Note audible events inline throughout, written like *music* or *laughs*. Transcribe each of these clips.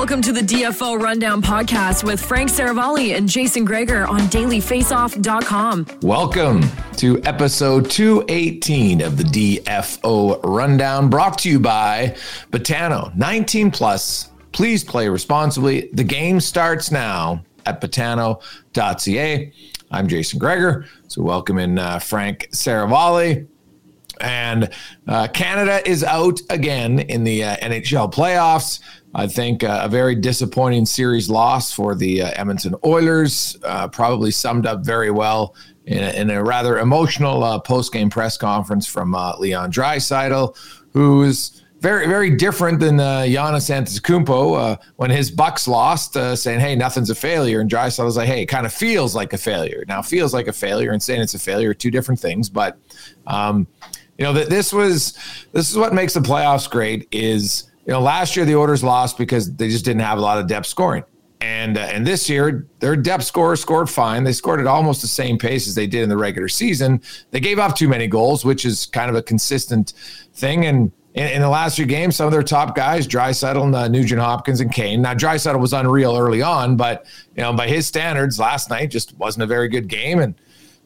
Welcome to the DFO Rundown podcast with Frank Seravalli and Jason Gregor on dailyfaceoff.com. Welcome to episode 218 of the DFO Rundown, brought to you by Betano 19 plus. Please play responsibly. The game starts now at betano.ca. I'm Jason Gregor. So, welcome in uh, Frank Seravalli. And uh, Canada is out again in the uh, NHL playoffs. I think uh, a very disappointing series loss for the uh, Edmonton Oilers, uh, probably summed up very well in a, in a rather emotional uh, post game press conference from Leon Draisaitl, who is very, very different than uh, Giannis Antetokounmpo uh, when his Bucks lost, uh, saying, "Hey, nothing's a failure," and Draisaitl was like, "Hey, it kind of feels like a failure." Now, feels like a failure and saying it's a failure are two different things, but um, you know that this was this is what makes the playoffs great. Is you know last year the Oilers lost because they just didn't have a lot of depth scoring. And uh, and this year, their depth scorer scored fine. They scored at almost the same pace as they did in the regular season. They gave up too many goals, which is kind of a consistent thing. And in, in, the last few games, some of their top guys, Draisaitl and uh, Nugent Hopkins and Kane. Now, Draisaitl was unreal early on, but you know, by his standards, last night just wasn't a very good game. And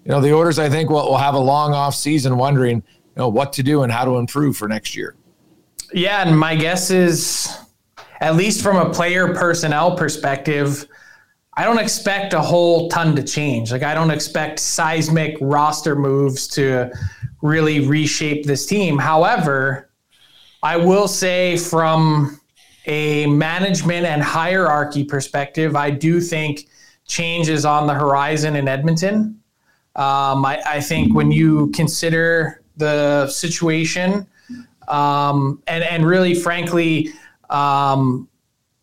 you know, the Oilers, I think, will, will have a long off season, wondering you know what to do and how to improve for next year. Yeah, and my guess is, at least from a player personnel perspective, I don't expect a whole ton to change. Like I don't expect seismic roster moves to really reshape this team. However I will say from a management and hierarchy perspective, I do think change is on the horizon in Edmonton. Um, I, I, think when you consider the situation um, and, and really, frankly, um,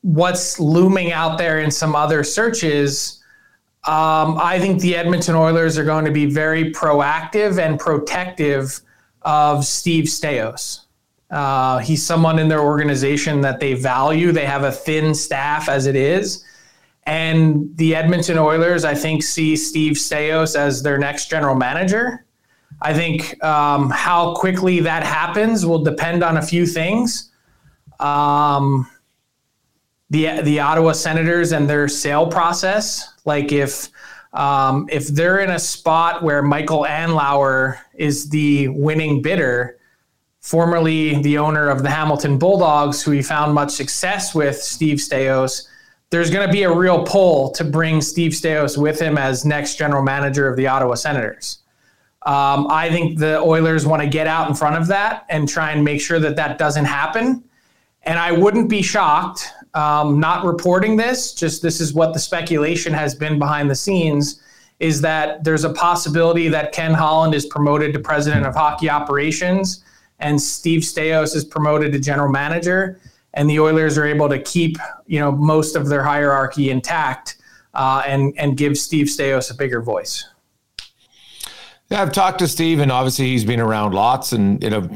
what's looming out there in some other searches, um, I think the Edmonton Oilers are going to be very proactive and protective of Steve Staios. Uh, he's someone in their organization that they value. They have a thin staff as it is. And the Edmonton Oilers, I think, see Steve Staios as their next general manager. I think um, how quickly that happens will depend on a few things. Um, the the Ottawa Senators and their sale process, like if um, if they're in a spot where Michael Andlauer is the winning bidder, formerly the owner of the Hamilton Bulldogs, who he found much success with, Steve Staios, there's going to be a real pull to bring Steve Staios with him as next general manager of the Ottawa Senators. Um, I think the Oilers want to get out in front of that and try and make sure that that doesn't happen. And I wouldn't be shocked, um, not reporting this, just this is what the speculation has been behind the scenes, is that there's a possibility that Ken Holland is promoted to president of hockey operations and Steve Staios is promoted to general manager. And the Oilers are able to keep, you know, most of their hierarchy intact uh, and and give Steve Staios a bigger voice. Yeah, I've talked to Steve, and obviously he's been around lots, and you know,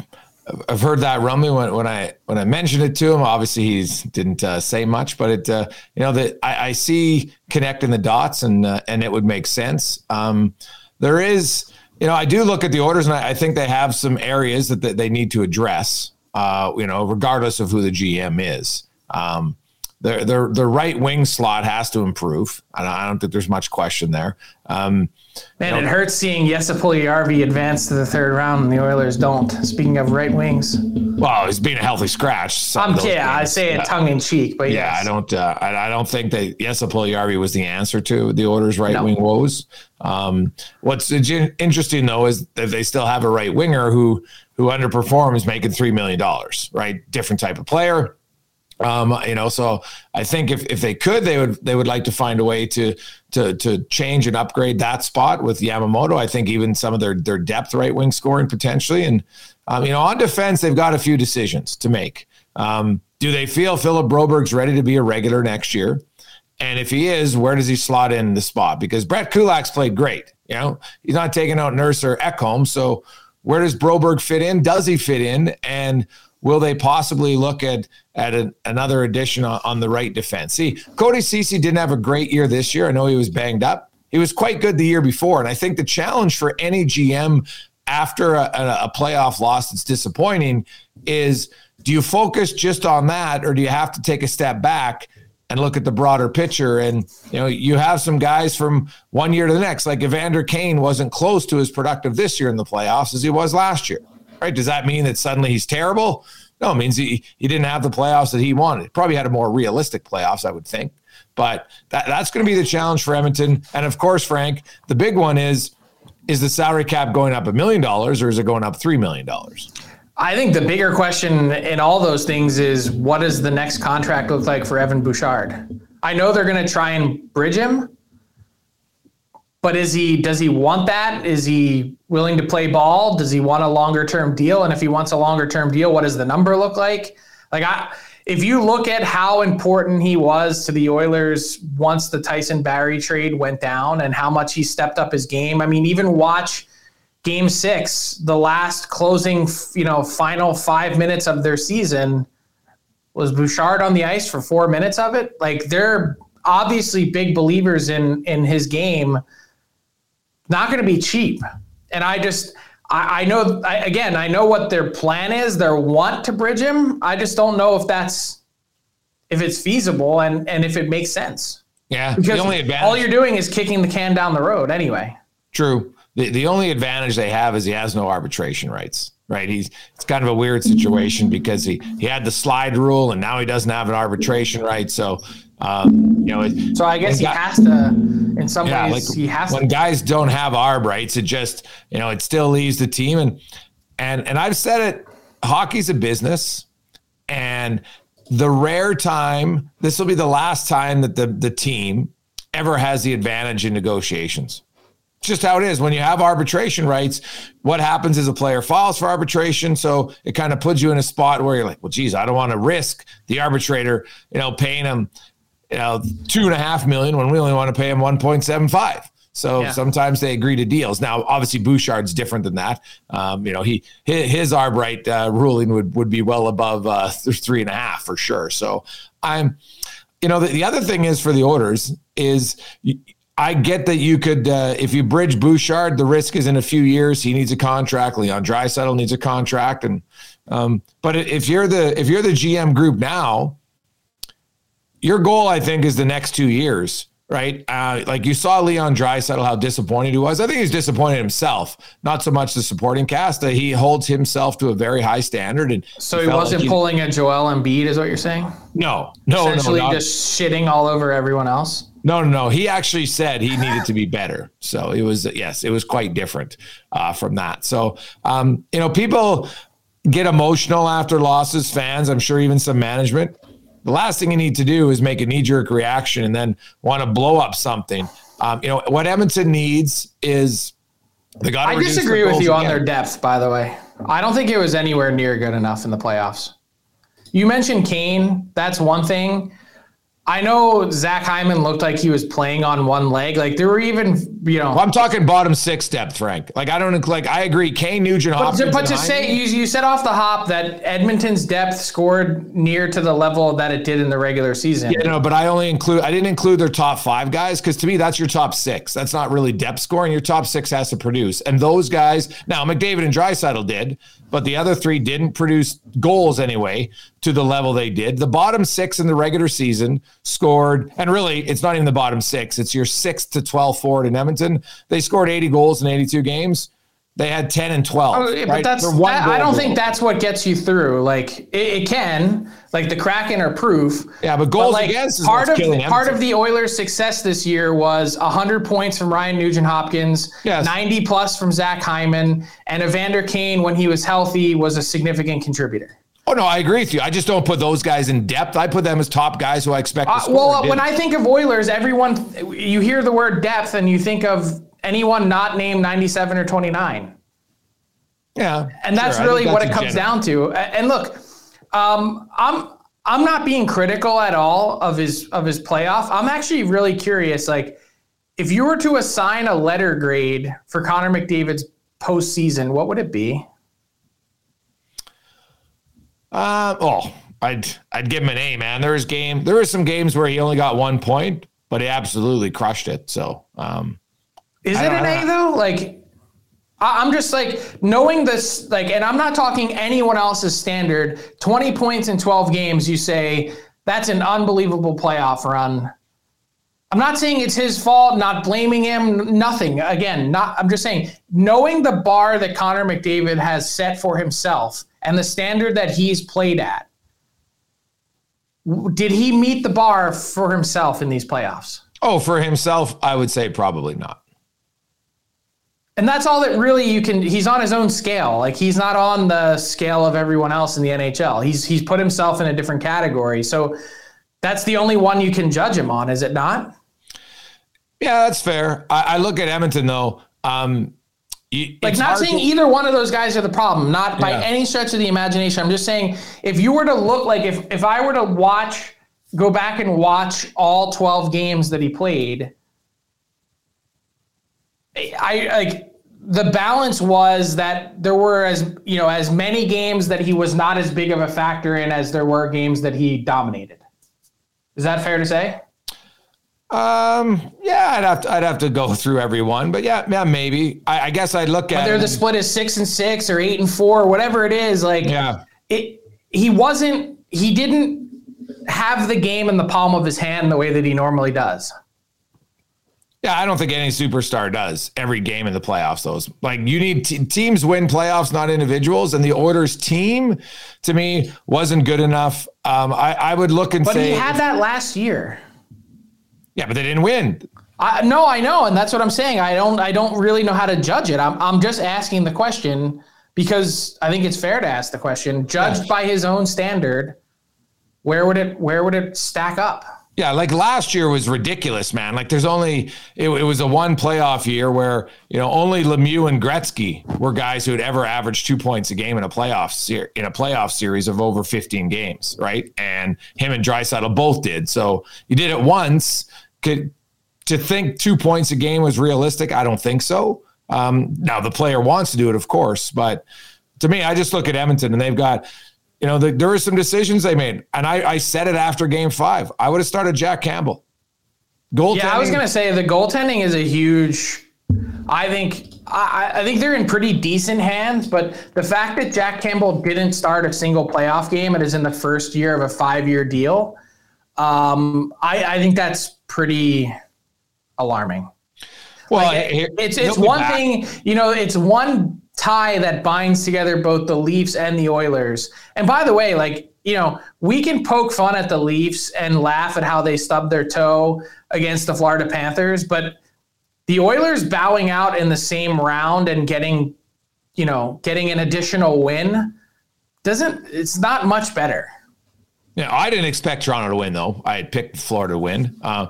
I've heard that rumbling when, when I when I mentioned it to him. Obviously, he's didn't uh, say much, but it uh, you know that I, I, see connecting the dots, and uh, and it would make sense. Um, there is, you know, I do look at the Oilers, and I, I think they have some areas that, that they need to address. Uh, you know, regardless of who the GM is. Um, their their their right wing slot has to improve. I don't, I don't think there's much question there. Um, Man, you know, it hurts seeing Jesse Puljujarvi advance to the third round and the Oilers don't. Speaking of right wings, well, he's being a healthy scratch. I'm yeah, I say it tongue in cheek, but yeah, yes. I don't. Uh, I, I, don't think that Jesse Puljujarvi was the answer to the Oilers' right no. wing woes. Um, what's interesting though is that they still have a right winger who who underperforms, making three million dollars. Right, different type of player um, you know, so I think if, if they could, they would they would like to find a way to to to change and upgrade that spot with Yamamoto. I think even some of their their depth right wing scoring potentially, and um, you know, on defense they've got a few decisions to make. Um, do they feel Philip Broberg's ready to be a regular next year? And if he is, where does he slot in the spot? Because Brett Kulak's played great. You know, he's not taking out Nurse or Ekholm. So where does Broberg fit in? Does he fit in? And Will they possibly look at at an, another addition on, on, the right defense? See, Cody Ceci didn't have a great year this year. I know he was banged up. He was quite good the year before, and I think the challenge for any GM after a, a playoff loss that's disappointing is do you focus just on that, or do you have to take a step back? and look at the broader picture. And you know, you have some guys from one year to the next, like Evander Kane wasn't close to as productive this year in the playoffs as he was last year right? Does that mean that suddenly he's terrible? No, it means he, he didn't have the playoffs that he wanted. Probably had a more realistic playoffs, I would think. But that, that's going to be the challenge for Edmonton. And of course, Frank, the big one is is the salary cap going up a million dollars or is it going up $3 million? I think the bigger question in all those things is what does the next contract look like for Evan Bouchard? I know they're going to try and bridge him, but is he does he want that? Is he willing to play ball? Does he want a longer term deal? And if he wants a longer term deal, what does the number look like? Like I if you look at how important he was to the Oilers once the Tyson Barrie trade went down and how much he stepped up his game. I mean, even watch game 6, the last closing, you know, final 5 minutes of their season was Bouchard on the ice for 4 minutes of it. Like they're obviously big believers in in his game not going to be cheap. And I just, I, I know, I, again, I know what their plan is, their want to bridge him. I just don't know if that's, if it's feasible and, and if it makes sense. Yeah. Because all you're doing is kicking the can down the road anyway. True. The, the only advantage they have is he has no arbitration rights right? He's it's kind of a weird situation because he he had the slide rule and now he doesn't have an arbitration right. So um, you know, it, so I guess he has to in some yeah, ways like he has when to. guys don't have arb rights, it just you know it still leaves the team and and and I've said it. Hockey's a business, and the rare time this will be the last time that the the team ever has the advantage in negotiations just how it is. When you have arbitration rights, what happens is a player files for arbitration. So it kind of puts you in a spot where you're like, well, geez, I don't want to risk the arbitrator, you know, paying him, you know, two and a half million when we only want to pay him 1.75. So yeah. sometimes they agree to deals. Now, obviously, Bouchard's different than that. Um, you know, he his, his arb right uh, ruling would would be well above uh, three and a half for sure. So I'm, you know, the, the other thing is for the Oilers is I get that you could, uh, if you bridge Bouchard, the risk is in a few years he needs a contract. Leon Draisaitl needs a contract, and um, but if you're the if you're the GM group now, your goal I think is the next two years right? Uh, like you saw Leon Draisaitl, how disappointed he was. I think he's disappointed himself, not so much the supporting cast. That he holds himself to a very high standard, and so he wasn't like pulling a Joel Embiid, is what you're saying? No, no, no. essentially no, just shitting all over everyone else. No, no, no. He actually said he needed to be better. So it was yes, it was quite different uh, from that. So um, you know, people get emotional after losses. Fans, I'm sure, even some management. The last thing you need to do is make a knee jerk reaction and then want to blow up something. Um, you know what Edmonton needs is the guy. I disagree with you on their depth. By the way, I don't think it was anywhere near good enough in the playoffs. You mentioned Kane. That's one thing. I know Zach Hyman looked like he was playing on one leg. Like there were even, you know, well, I'm talking bottom six depth, Frank. Like I don't like. I agree. Kane Nugent. But, to, but to say you, you said off the hop that Edmonton's depth scored near to the level that it did in the regular season. Yeah, no, but I only include. I didn't include their top five guys because to me that's your top six. That's not really depth scoring. Your top six has to produce, and those guys. Now McDavid and Draisaitl did, but the other three didn't produce goals anyway to the level they did. The bottom six in the regular season scored, and really, it's not even the bottom six, it's your sixth to 12 forward in Edmonton. They scored 80 goals in 82 games. They had 10 and 12. Oh, but right? that's, that, I don't goal. think that's what gets you through. Like, it, it, can, like the Kraken are proof. Yeah, but goals but like, against part of part of the Oilers' success this year was 100 points from Ryan Nugent Hopkins, yes. 90 plus from Zach Hyman, and Evander Kane, when he was healthy, was a significant contributor. Oh no, I agree with you. I just don't put those guys in depth. I put them as top guys who I expect. Uh, well, when I think of Oilers, everyone you hear the word depth and you think of anyone not named 97 or 29. Yeah. And that's sure. really that's what it comes general. down to. And look, um, I'm I'm not being critical at all of his of his playoff. I'm actually really curious. Like, if you were to assign a letter grade for Connor McDavid's postseason, what would it be? Uh, oh, I'd I'd give him an A, man. There was game. There were some games where he only got one point, but he absolutely crushed it. So, um, is it an A though? Like, I'm just like knowing this, like, and I'm not talking anyone else's standard. 20 points in 12 games, you say that's an unbelievable playoff run. I'm not saying it's his fault, not blaming him, nothing. Again, not I'm just saying knowing the bar that Connor McDavid has set for himself and the standard that he's played at. Did he meet the bar for himself in these playoffs? Oh, for himself, I would say probably not. And that's all that really you can. He's on his own scale. Like he's not on the scale of everyone else in the NHL. He's he's put himself in a different category. So that's the only one you can judge him on, is it not? Yeah, that's fair. I, I look at Edmonton though. Um, like not saying to, either one of those guys are the problem, not by yeah. any stretch of the imagination. I'm just saying if you were to look like if if I were to watch, go back and watch all 12 games that he played I like the balance was that there were as you know as many games that he was not as big of a factor in as there were games that he dominated. Is that fair to say? Um, yeah, I'd have to, I'd have to go through every one, but yeah, yeah, maybe. I, I guess I'd look at whether the split is six and six or eight and four, or whatever it is. Like, yeah, it. He wasn't. He didn't have the game in the palm of his hand the way that he normally does. Yeah, I don't think any superstar does every game in the playoffs. Those like you need t- teams win playoffs, not individuals. And the Oilers team, to me, wasn't good enough. Um, I, I would look and but say, but he had that last year. Yeah, but they didn't win. I, no, I know, and that's what I'm saying. I don't, I don't really know how to judge it. I'm, I'm just asking the question because I think it's fair to ask the question. Judged by his own standard, where would it, where would it stack up? Yeah, like last year was ridiculous, man. Like there's only it, it, was a one playoff year where you know only Lemieux and Gretzky were guys who had ever averaged two points a game in a playoff ser- in a playoff series of over 15 games, right? And him and Draisaitl both did. So you did it once. Could to think two points a game was realistic? I don't think so. Um, now the player wants to do it, of course, but to me, I just look at Edmonton and they've got you know, the, there were some decisions they made, and I, I said it after Game Five. I would have started Jack Campbell. Goaltending. Yeah, I was gonna say the goaltending is a huge. I think I, I, think they're in pretty decent hands, but the fact that Jack Campbell didn't start a single playoff game and is in the first year of a five-year deal, um, I, I think that's pretty alarming. Well, Like, here- it's it's one back. thing, you know, it's one tie that binds together both the Leafs and the Oilers. And by the way, like, you know, we can poke fun at the Leafs and laugh at how they stubbed their toe against the Florida Panthers, but the Oilers bowing out in the same round and getting, you know, getting an additional win doesn't it's not much better. Yeah, I didn't expect Toronto to win, though. I had picked Florida to win. Uh,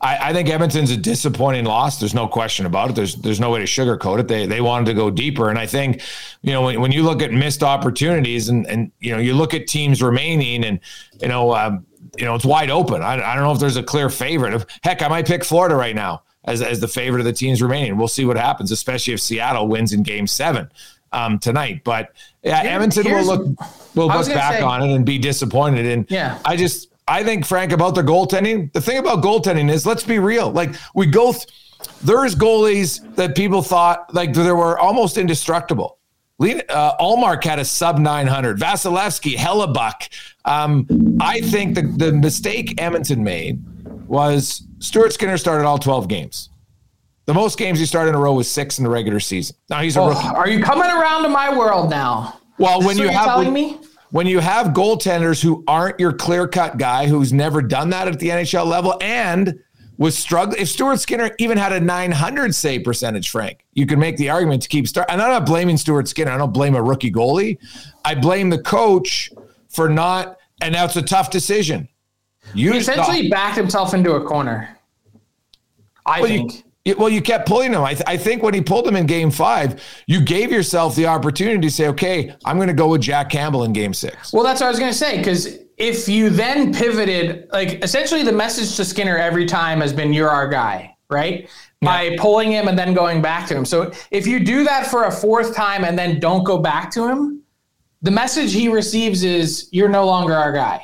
I, I think Edmonton's a disappointing loss. There's no question about it. There's there's no way to sugarcoat it. They they wanted to go deeper, and I think you know when, when you look at missed opportunities and and you know you look at teams remaining, and you know um, you know it's wide open. I, I don't know if there's a clear favorite. Heck, I might pick Florida right now as as the favorite of the teams remaining. We'll see what happens, especially if Seattle wins in Game Seven um, tonight. But yeah, Edmonton will look will look back say- on it and be disappointed. And Yeah. I just I think Frank about the goaltending. The thing about goaltending is let's be real. Like we go th- there's goalies that people thought like they were almost indestructible. Uh, Ullmark had a sub 900. Vasilevskiy, Hellebuyck. Um, I think the, the mistake Edmonton made was Stuart Skinner started all 12 games. The most games he started in a row was six in the regular season. Now he's a Oh, rookie. are you coming around to my world now? Well, when you have telling when, me? when you have goaltenders who aren't your clear cut guy who's never done that at the NHL level and was struggling. If Stuart Skinner even had a 900 save percentage, Frank, you could make the argument to keep start. And I'm not blaming Stuart Skinner. I don't blame a rookie goalie. I blame the coach for not. And now it's a tough decision. You He essentially backed himself into a corner. I Well, think. you- well, you kept pulling him. I, th- I think when he pulled him in game five, you gave yourself the opportunity to say, okay, I'm going to go with Jack Campbell in game six. Well, that's what I was going to say. Because if you then pivoted, like essentially the message to Skinner every time has been, you're our guy, right? By pulling him and then going back to him. So if you do that for a fourth time and then don't go back to him, the message he receives is, you're no longer our guy.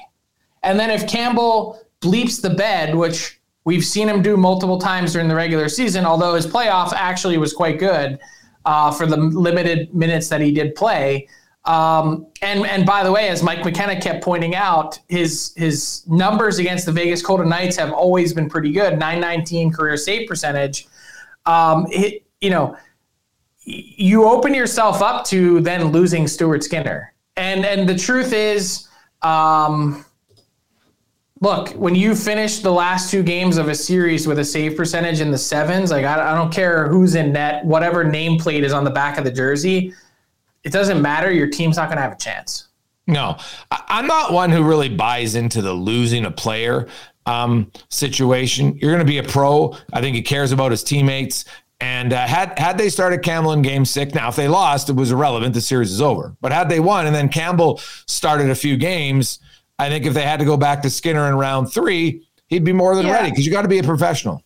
And then if Campbell bleeps the bed, which we've seen him do multiple times during the regular season, although his playoff actually was quite good uh, for the limited minutes that he did play. Um, and and by the way, as Mike McKenna kept pointing out, his his numbers against the Vegas Golden Knights have always been pretty good. 919 career save percentage. Um, it, you know, you open yourself up to then losing Stuart Skinner. And and the truth is, um, look, when you finish the last two games of a series with a save percentage in the sevens, like I, I don't care who's in net, whatever nameplate is on the back of the jersey, it doesn't matter. Your team's not going to have a chance. No, I'm not one who really buys into the losing a player um, situation. You're going to be a pro. I think he cares about his teammates. And uh, had had they started Campbell in Game Six, now if they lost, it was irrelevant. The series is over. But had they won, and then Campbell started a few games, I think if they had to go back to Skinner in round three, he'd be more than Yeah. ready because you got to be a professional.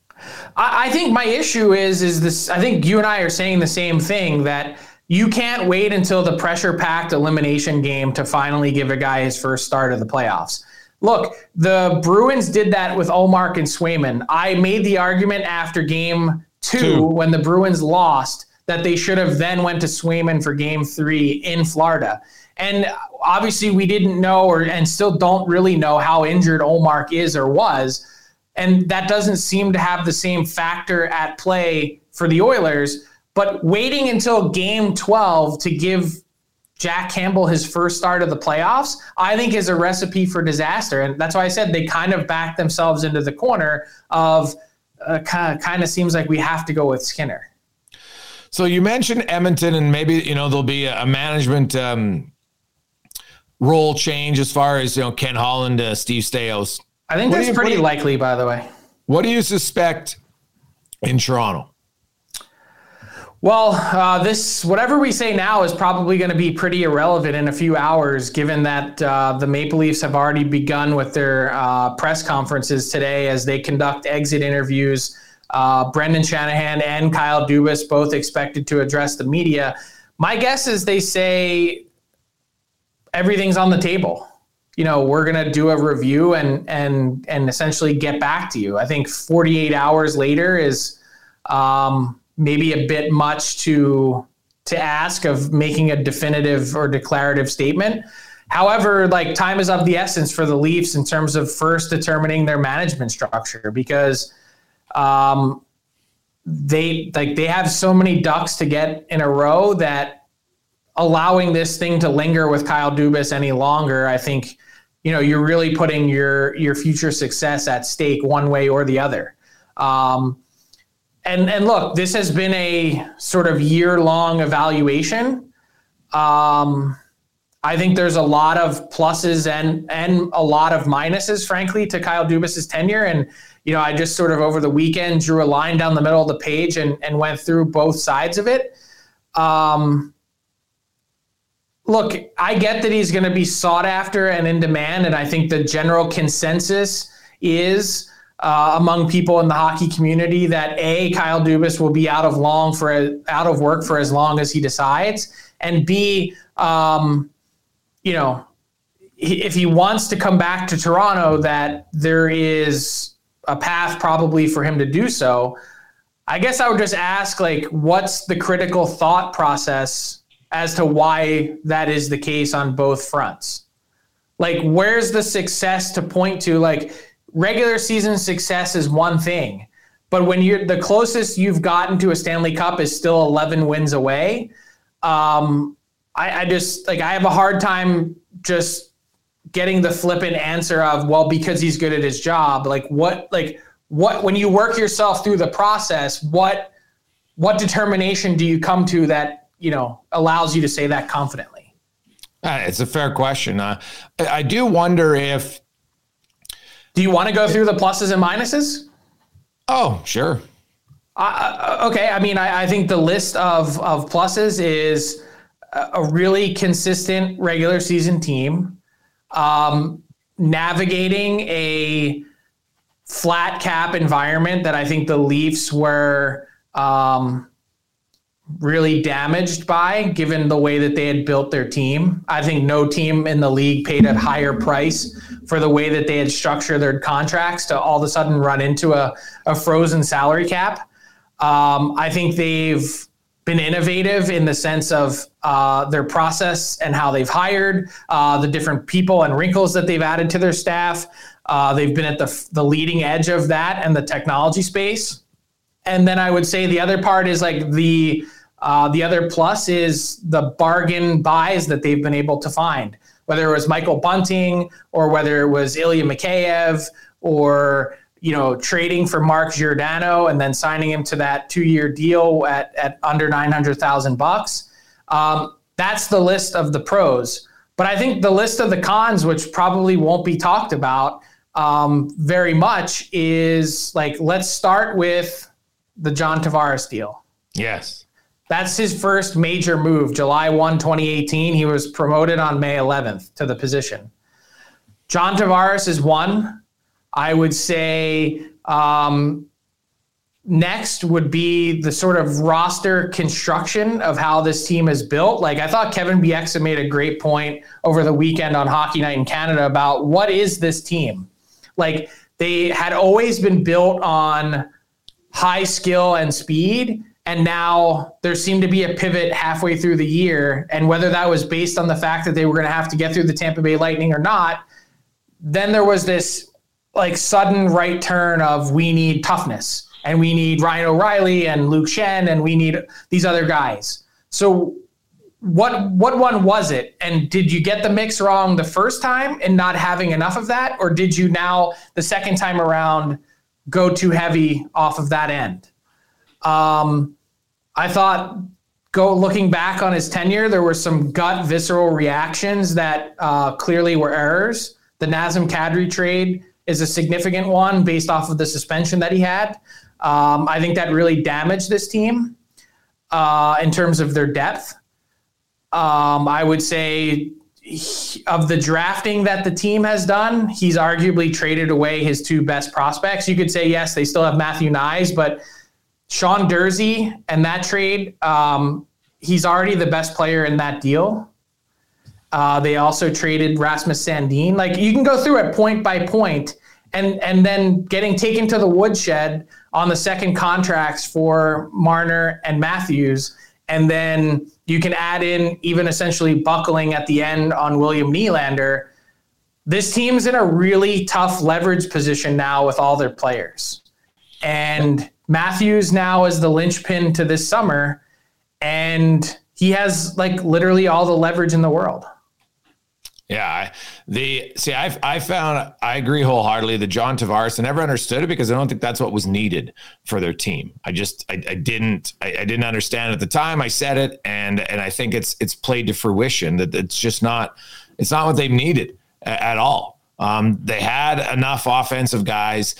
I, I think my issue is is this. I think you and I are saying the same thing that you can't wait until the pressure packed elimination game to finally give a guy his first start of the playoffs. Look, the Bruins did that with Ullmark and Swayman. I made the argument after game two, Two. when the Bruins lost that they should have then went to Swayman for game three in Florida. And obviously we didn't know or and still don't really know how injured Ullmark is or was. And that doesn't seem to have the same factor at play for the Oilers. But waiting until game 12 to give Jack Campbell his first start of the playoffs, I think is a recipe for disaster. And that's why I said they kind of backed themselves into the corner of uh, kind, of, seems like we have to go with Skinner. So you mentioned Edmonton, and maybe you know there'll be a, a management um, role change as far as you know Ken Holland, uh, Steve Staios. I think What that's you- pretty you- likely, by the way. What do you suspect in Toronto? Well, uh, this whatever we say now is probably going to be pretty irrelevant in a few hours, given that uh, the Maple Leafs have already begun with their uh, press conferences today as they conduct exit interviews. Uh, Brendan Shanahan and Kyle Dubas both expected to address the media. My guess is they say everything's on the table. You know, we're going to do a review and and and essentially get back to you. I think 48 hours later is. Um, maybe a bit much to to ask of making a definitive or declarative statement. However, like time is of the essence for the Leafs in terms of first determining their management structure because um, they like they have so many ducks to get in a row that allowing this thing to linger with Kyle Dubas any longer, I think, you know, you're really putting your your future success at stake one way or the other. Um, and and look, this has been a sort of year long evaluation. Um, I think there's a lot of pluses and and a lot of minuses, frankly, to Kyle Dubas's tenure. And you know, I just sort of over the weekend drew a line down the middle of the page and, and went through both sides of it. Um, look, I get that he's going to be sought after and in demand, and I think the general consensus is uh, among people in the hockey community that a Kyle Dubas will be out of long for out of work for as long as he decides, and b um, you know if he wants to come back to Toronto, that there is a path probably for him to do so. I guess I would just ask, like, what's the critical thought process as to why that is the case on both fronts? Like, where's the success to point to? Like, regular season success is one thing, but when you're the closest you've gotten to a Stanley Cup is still 11 wins away. Um, I, I just like I have a hard time just getting the flippant answer of well because he's good at his job like what like what when you work yourself through the process what what determination do you come to that you know allows you to say that confidently. Uh, it's a fair question. Uh, i do wonder if do you want to go through the pluses and minuses? Oh sure. Uh, okay i mean I, I think the list of of pluses is a really consistent regular season team. Um, navigating a flat cap environment that I think the Leafs were um, really damaged by, given the way that they had built their team. I think no team in the league paid a higher price for the way that they had structured their contracts to all of a sudden run into a, a frozen salary cap. Um, I think they've been innovative in the sense of uh, their process and how they've hired, uh, the different people and wrinkles that they've added to their staff. Uh, they've been at the, the leading edge of that and the technology space. And then I would say the other part is like the uh, the other plus is the bargain buys that they've been able to find, whether it was Michael Bunting or whether it was Ilya Mikheyev or you know, trading for Mark Giordano and then signing him to that two-year deal at, at under 900,000 bucks. Um, that's the list of the pros. But I think the list of the cons, which probably won't be talked about um, very much, is like, let's start with the John Tavares deal. Yes. That's his first major move. July 1, 2018. He was promoted on May 11th to the position. John Tavares is one. I would say um, next would be the sort of roster construction of how this team is built. Like I thought Kevin Bieksa made a great point over the weekend on Hockey Night in Canada about what is this team? Like they had always been built on high skill and speed. And now there seemed to be a pivot halfway through the year. And whether that was based on the fact that they were going to have to get through the Tampa Bay Lightning or not, then there was this like sudden right turn of we need toughness and we need Ryan O'Reilly and Luke Schenn and we need these other guys. So what what one was it? And did you get the mix wrong the first time and not having enough of that, or did you now the second time around go too heavy off of that end? Um, I thought go looking back on his tenure, there were some gut visceral reactions that uh, clearly were errors. The Nazem Kadri trade is a significant one based off of the suspension that he had. Um, I think that really damaged this team uh, in terms of their depth. Um, I would say he, of the drafting that the team has done, he's arguably traded away his two best prospects. You could say, yes, they still have Matthew Knies, but Sean Durzi and that trade, um, he's already the best player in that deal. Uh, they also traded Rasmus Sandin. Like you can go through it point by point, and and then getting taken to the woodshed on the second contracts for Marner and Matthews, and then you can add in even essentially buckling at the end on William Nylander. This team's in a really tough leverage position now with all their players, and Matthews now is the linchpin to this summer, and he has like literally all the leverage in the world. Yeah, the see, I I found I agree wholeheartedly that John Tavares. I never understood it because I don't think that's what was needed for their team. I just I, I didn't I, I, didn't understand at the time. I said it, and and I think it's it's played to fruition that it's just not it's not what they've needed at, at all. Um, they had enough offensive guys.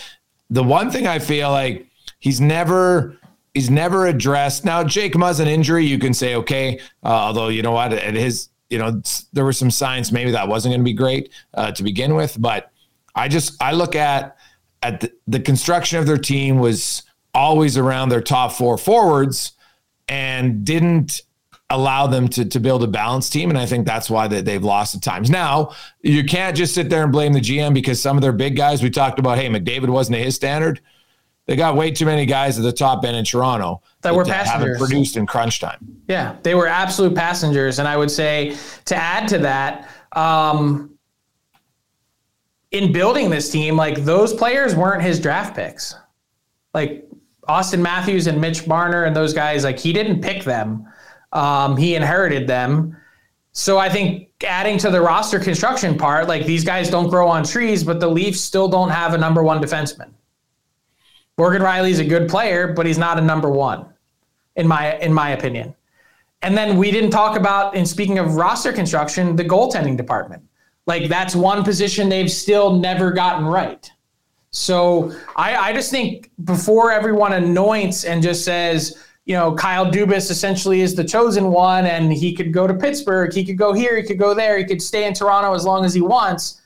The one thing I feel like he's never he's never addressed. Now Jake Muzzin injury, you can say okay, uh, although you know what at his you know, there were some signs maybe that wasn't going to be great uh, to begin with. But I just I look at at the, the construction of their team was always around their top four forwards and didn't allow them to, to build a balanced team. And I think that's why they, they've lost at times. Now, you can't just sit there and blame the GM because some of their big guys, we talked about, hey, McDavid wasn't at his standard. They got way too many guys at the top end in Toronto that, that were passengers produced in crunch time. Yeah, they were absolute passengers, and I would say to add to that, um, in building this team, like those players weren't his draft picks. Like Auston Matthews and Mitch Marner and those guys, like he didn't pick them. Um, he inherited them. So I think adding to the roster construction part, like these guys don't grow on trees, but the Leafs still don't have a number one defenseman. Morgan Rielly's a good player, but he's not a number one, in my in my opinion. And then we didn't talk about, in speaking of roster construction, the goaltending department. Like that's one position they've still never gotten right. So I, I just think before everyone anoints and just says, you know, Kyle Dubas essentially is the chosen one and he could go to Pittsburgh, he could go here, he could go there, he could stay in Toronto as long as he wants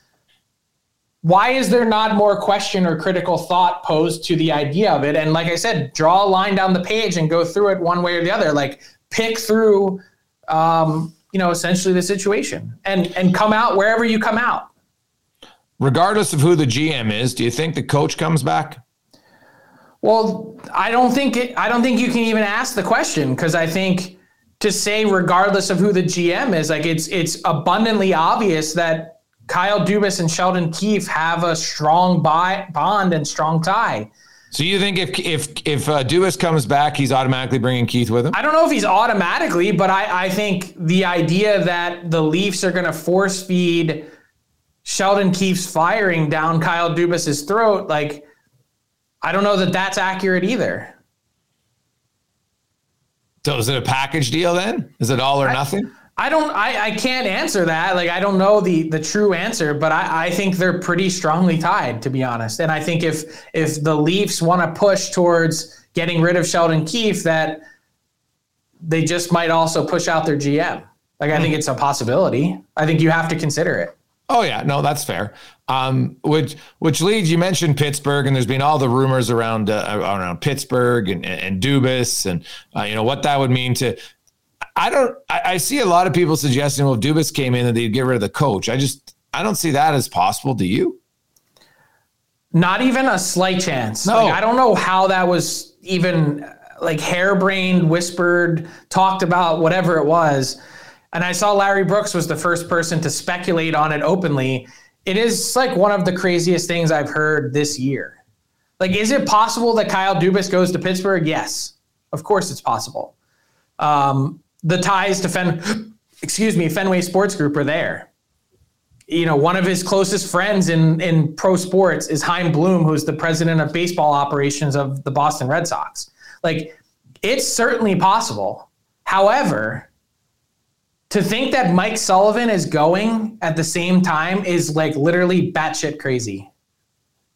why is there not more question or critical thought posed to the idea of it? And like I said, draw a line down the page and go through it one way or the other. Like pick through, um, you know, essentially the situation and and come out wherever you come out. Regardless of who the GM is, do you think the coach comes back? Well, I don't think it, I don't think you can even ask the question because I think to say regardless of who the GM is, like it's it's abundantly obvious that Kyle Dubas and Sheldon Keefe have a strong buy, bond and strong tie. So you think if if if uh, Dubas comes back, he's automatically bringing Keefe with him? I don't know if he's automatically, but I, I think the idea that the Leafs are going to force feed Sheldon Keefe's firing down Kyle Dubas's throat, like I don't know that that's accurate either. So is it a package deal then? Is it all or nothing? I don't I, I can't answer that. Like I don't know the the true answer, but I, I think they're pretty strongly tied, to be honest. And I think if if the Leafs want to push towards getting rid of Sheldon Keefe, that they just might also push out their GM. Like I think it's a possibility. I think you have to consider it. Oh yeah, no, that's fair. Um, which which leads you mentioned Pittsburgh, and there's been all the rumors around uh, around Pittsburgh and and Dubas, and uh, you know what that would mean to I don't. I, I, see a lot of people suggesting, well, if Dubas came in, that they'd get rid of the coach. I just, I don't see that as possible. Do you? Not even a slight chance. No. Like, I don't know how that was even like harebrained, whispered, talked about, whatever it was. And I saw Larry Brooks was the first person to speculate on it openly. It is like one of the craziest things I've heard this year. Like, is it possible that Kyle Dubas goes to Pittsburgh? Yes, of course it's possible. Um, the ties to Fen, excuse me, Fenway Sports Group are there. You know, one of his closest friends in in pro sports is Chaim Bloom, who's the president of baseball operations of the Boston Red Sox. Like, it's certainly possible. However, to think that Mike Sullivan is going at the same time is like literally batshit crazy.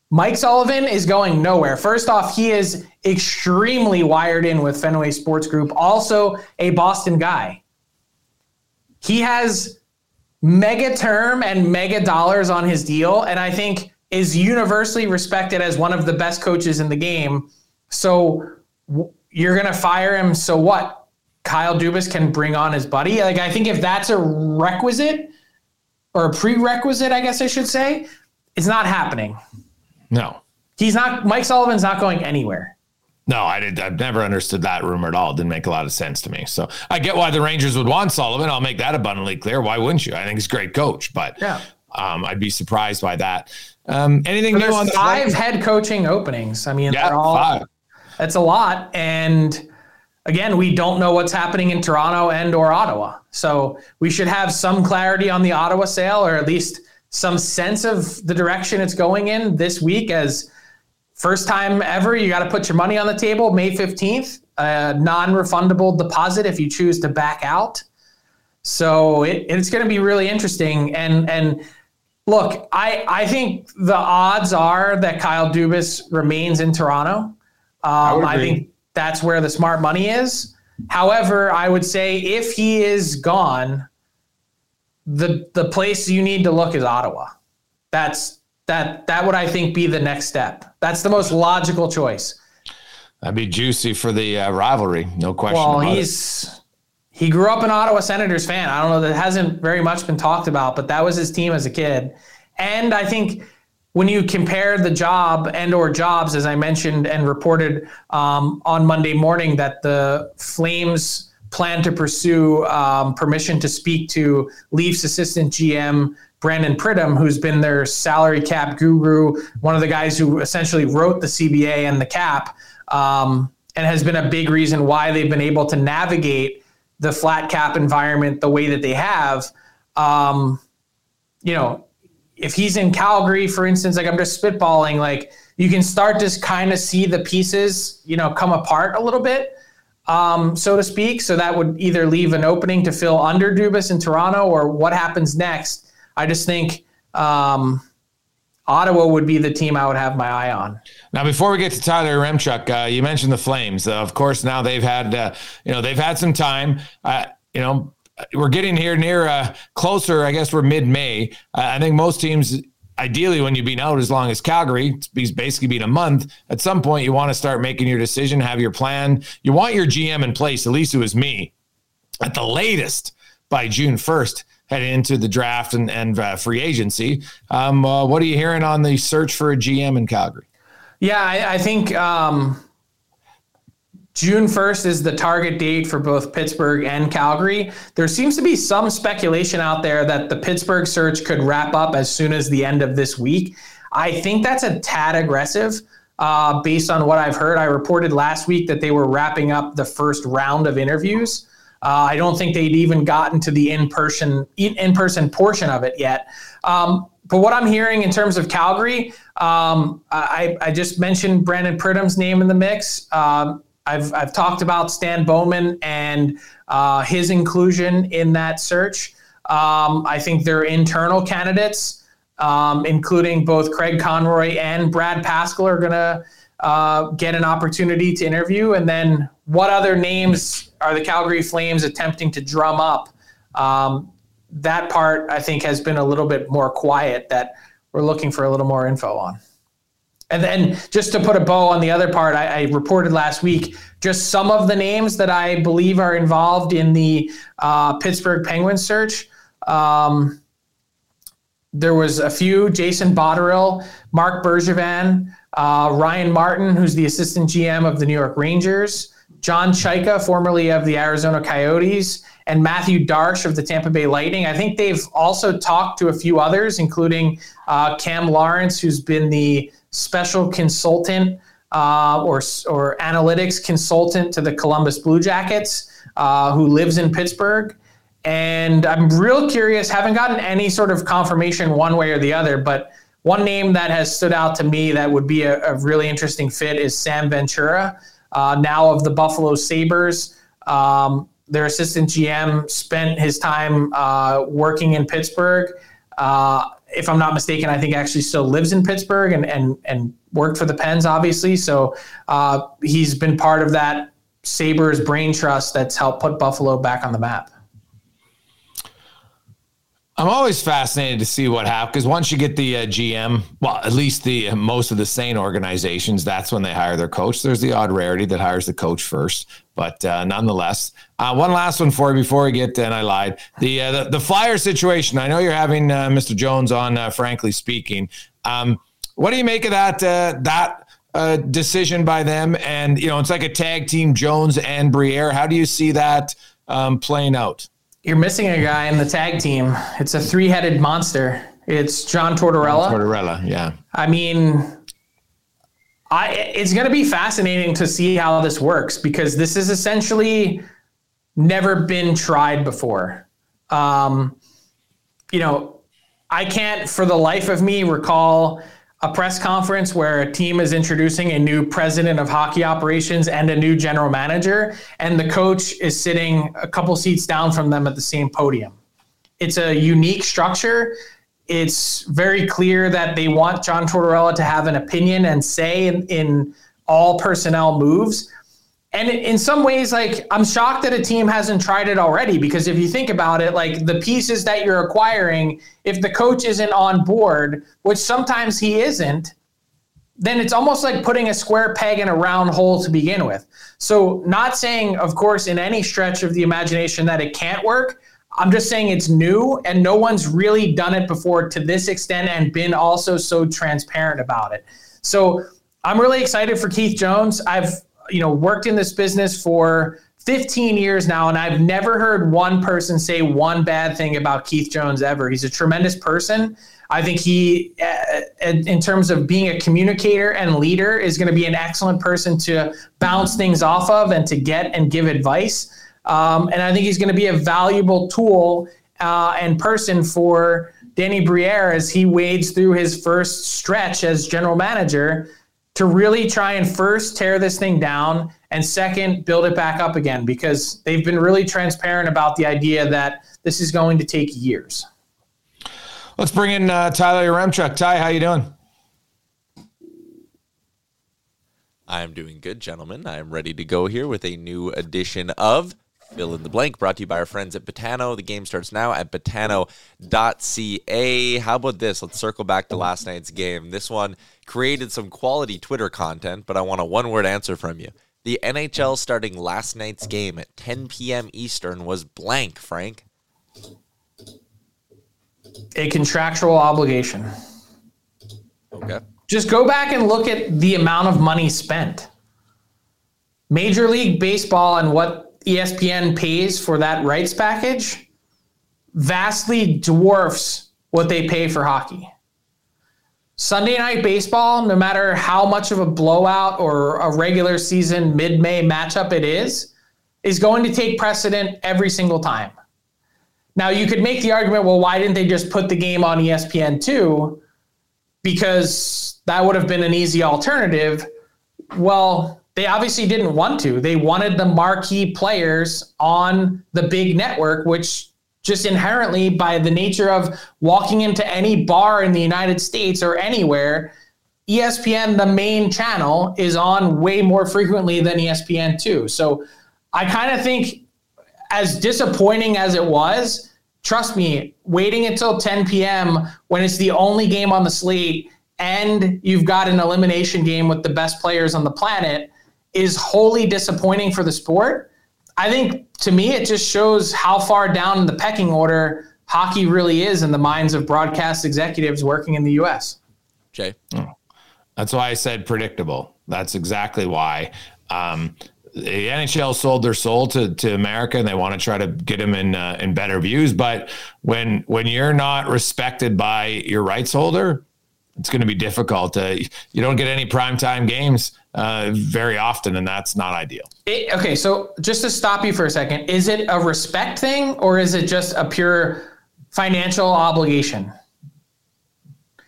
Mike Sullivan is going nowhere. First off, he is extremely wired in with Fenway Sports Group, also a Boston guy. He has mega term and mega dollars on his deal, and I think is universally respected as one of the best coaches in the game. So you're going to fire him. So what? Kyle Dubas can bring on his buddy. Like, I think if that's a requisite or a prerequisite, I guess I should say, it's not happening. No. He's not Mike Sullivan's not going anywhere. No, I did. I've never understood that rumor at all. It didn't make a lot of sense to me. So I get why the Rangers would want Sullivan. I'll make that abundantly clear. Why wouldn't you? I think he's a great coach, but yeah. um, I'd be surprised by that. Um, anything new on five head coaching openings? I mean, yeah, all, five. That's a lot. And again, we don't know what's happening in Toronto and or Ottawa. So we should have some clarity on the Ottawa sale, or at least some sense of the direction it's going in this week. As first time ever, you got to put your money on the table. May fifteenth, a non-refundable deposit if you choose to back out. So it, it's going to be really interesting. And and look, I I think the odds are that Kyle Dubas remains in Toronto. Um, I, I think that's where the smart money is. However, I would say if he is gone, the the place you need to look is Ottawa. That's that that would I think be the next step. That's the most logical choice. That'd be juicy for the uh, rivalry, no question. Well, he's it. he grew up an Ottawa Senators fan. I don't know that hasn't very much been talked about, but that was his team as a kid. And I think when you compare the job and or jobs, as I mentioned and reported um, on Monday morning, that the Flames plan to pursue um, permission to speak to Leafs assistant GM Brandon Pridham, who's been their salary cap guru, one of the guys who essentially wrote the CBA and the cap, um, and has been a big reason why they've been able to navigate the flat cap environment the way that they have. Um, you know, if he's in Calgary, for instance, like I'm just spitballing, like you can start to kind of see the pieces, you know, come apart a little bit, um, so to speak. So that would either leave an opening to fill under Dubas in Toronto or what happens next. I just think um, Ottawa would be the team I would have my eye on. Now, before we get to Tyler Yaremchuk, uh, you mentioned the Flames. Uh, of course, now they've had, uh, you know, they've had some time. Uh, you know, we're getting here near uh, closer. I guess we're mid May. Uh, I think most teams, ideally, when you've been out as long as Calgary, it's basically been a month. At some point, you want to start making your decision, have your plan. You want your GM in place. At least it was me. At the latest by June first, heading into the draft and and uh, free agency. Um, uh, what are you hearing on the search for a GM in Calgary? Yeah, I, I think. Um June 1st is the target date for both Pittsburgh and Calgary. There seems to be some speculation out there that the Pittsburgh search could wrap up as soon as the end of this week. I think that's a tad aggressive uh, based on what I've heard. I reported last week that they were wrapping up the first round of interviews. Uh, I don't think they'd even gotten to the in-person in-person portion of it yet. Um, but what I'm hearing in terms of Calgary, um, I, I, just mentioned Brandon Pridham's name in the mix. Um, I've, I've talked about Stan Bowman and uh, his inclusion in that search. Um, I think they're internal candidates, um, including both Craig Conroy and Brad Pascall, are going to uh, get an opportunity to interview. And then what other names are the Calgary Flames attempting to drum up? Um, that part, I think, has been a little bit more quiet that we're looking for a little more info on. And then just to put a bow on the other part, I, I, reported last week just some of the names that I believe are involved in the uh, Pittsburgh Penguins search. Um, there was a few: Jason Botterill, Marc Bergevin, uh, Ryan Martin, who's the assistant GM of the New York Rangers, John Chayka, formerly of the Arizona Coyotes, and Mathieu Darche of the Tampa Bay Lightning. I think they've also talked to a few others, including uh, Cam Lawrence, who's been the special consultant uh, or, or analytics consultant to the Columbus Blue Jackets, uh, who lives in Pittsburgh. And I'm real curious, haven't gotten any sort of confirmation one way or the other, but one name that has stood out to me that would be a, a really interesting fit is Sam Ventura, uh, now of the Buffalo Sabres. Um, their assistant GM spent his time uh, working in Pittsburgh. If I'm not mistaken, I think actually still lives in Pittsburgh and and and worked for the Pens, obviously. So uh, he's been part of that Sabres brain trust that's helped put Buffalo back on the map. I'm always fascinated to see what happens because once you get the uh, GM, well, at least the uh, most of the sane organizations, that's when they hire their coach. There's the odd rarity that hires the coach first, but uh, nonetheless, uh, one last one for you before we get. And I lied. The uh, the, the flyer situation. I know you're having uh, Mr. Jones on. frankly speaking, um, what do you make of that? that decision by them, and you know, it's like a tag team, Jones and Briere. How do you see that um, playing out? You're missing a guy in the tag team. It's a three-headed monster. It's John Tortorella. Tortorella, yeah. I mean, I, it's going to be fascinating to see how this works because this has essentially never been tried before. Um, you know, I can't for the life of me recall a press conference where a team is introducing a new president of hockey operations and a new general manager, and the coach is sitting a couple seats down from them at the same podium. It's a unique structure. It's very clear that they want John Tortorella to have an opinion and say in, in all personnel moves and in some ways like i'm shocked that a team hasn't tried it already because if you think about it like the pieces that you're acquiring if the coach isn't on board which sometimes he isn't then it's almost like putting a square peg in a round hole to begin with. So not saying of course in any stretch of the imagination that it can't work. I'm just saying it's new and no one's really done it before to this extent and been also so transparent about it. So i'm really excited for keith jones. I've you know, worked in this business for 15 years now, and I've never heard one person say one bad thing about Keith Jones ever. He's a tremendous person. I think he, uh, in terms of being a communicator and leader, is going to be an excellent person to bounce things off of and to get and give advice. Um, and I think he's going to be a valuable tool uh, and person for Danny Briere as he wades through his first stretch as general manager to really try and first tear this thing down and second build it back up again because they've been really transparent about the idea that this is going to take years. Let's bring in uh, Tyler Yaremchuk. Ty, how you doing? I'm doing good, gentlemen. I'm ready to go here with a new edition of Fill in the blank, brought to you by our friends at Betano. The game starts now at betano.ca. How about this? Let's circle back to last night's game. This one created some quality Twitter content, but I want a one word answer from you. The NHL starting last night's game at 10 p.m. Eastern was blank, Frank. A contractual obligation. Okay. Just go back and look at the amount of money spent. Major League Baseball and what ESPN pays for that rights package vastly dwarfs what they pay for hockey. Sunday night baseball, no matter how much of a blowout or a regular season mid May matchup it is, is going to take precedent every single time. Now, you could make the argument well, why didn't they just put the game on ESPN 2? Because that would have been an easy alternative. Well, they obviously didn't want to. They wanted the marquee players on the big network, which just inherently, by the nature of walking into any bar in the United States or anywhere, ESPN, the main channel, is on way more frequently than ESPN2. So I kind of think, as disappointing as it was, trust me, waiting until 10 p.m. when it's the only game on the slate and you've got an elimination game with the best players on the planet is wholly disappointing for the sport. I think to me, it just shows how far down in the pecking order hockey really is in the minds of broadcast executives working in the U.S. Jay. Oh, that's why I said predictable. That's exactly why. Um, the NHL sold their soul to, to America, and they want to try to get them in uh, in better views. But when when you're not respected by your rights holder, it's going to be difficult. Uh, you don't get any primetime games uh, very often, and that's not ideal. It, okay, so just to stop you for a second, is it a respect thing or is it just a pure financial obligation?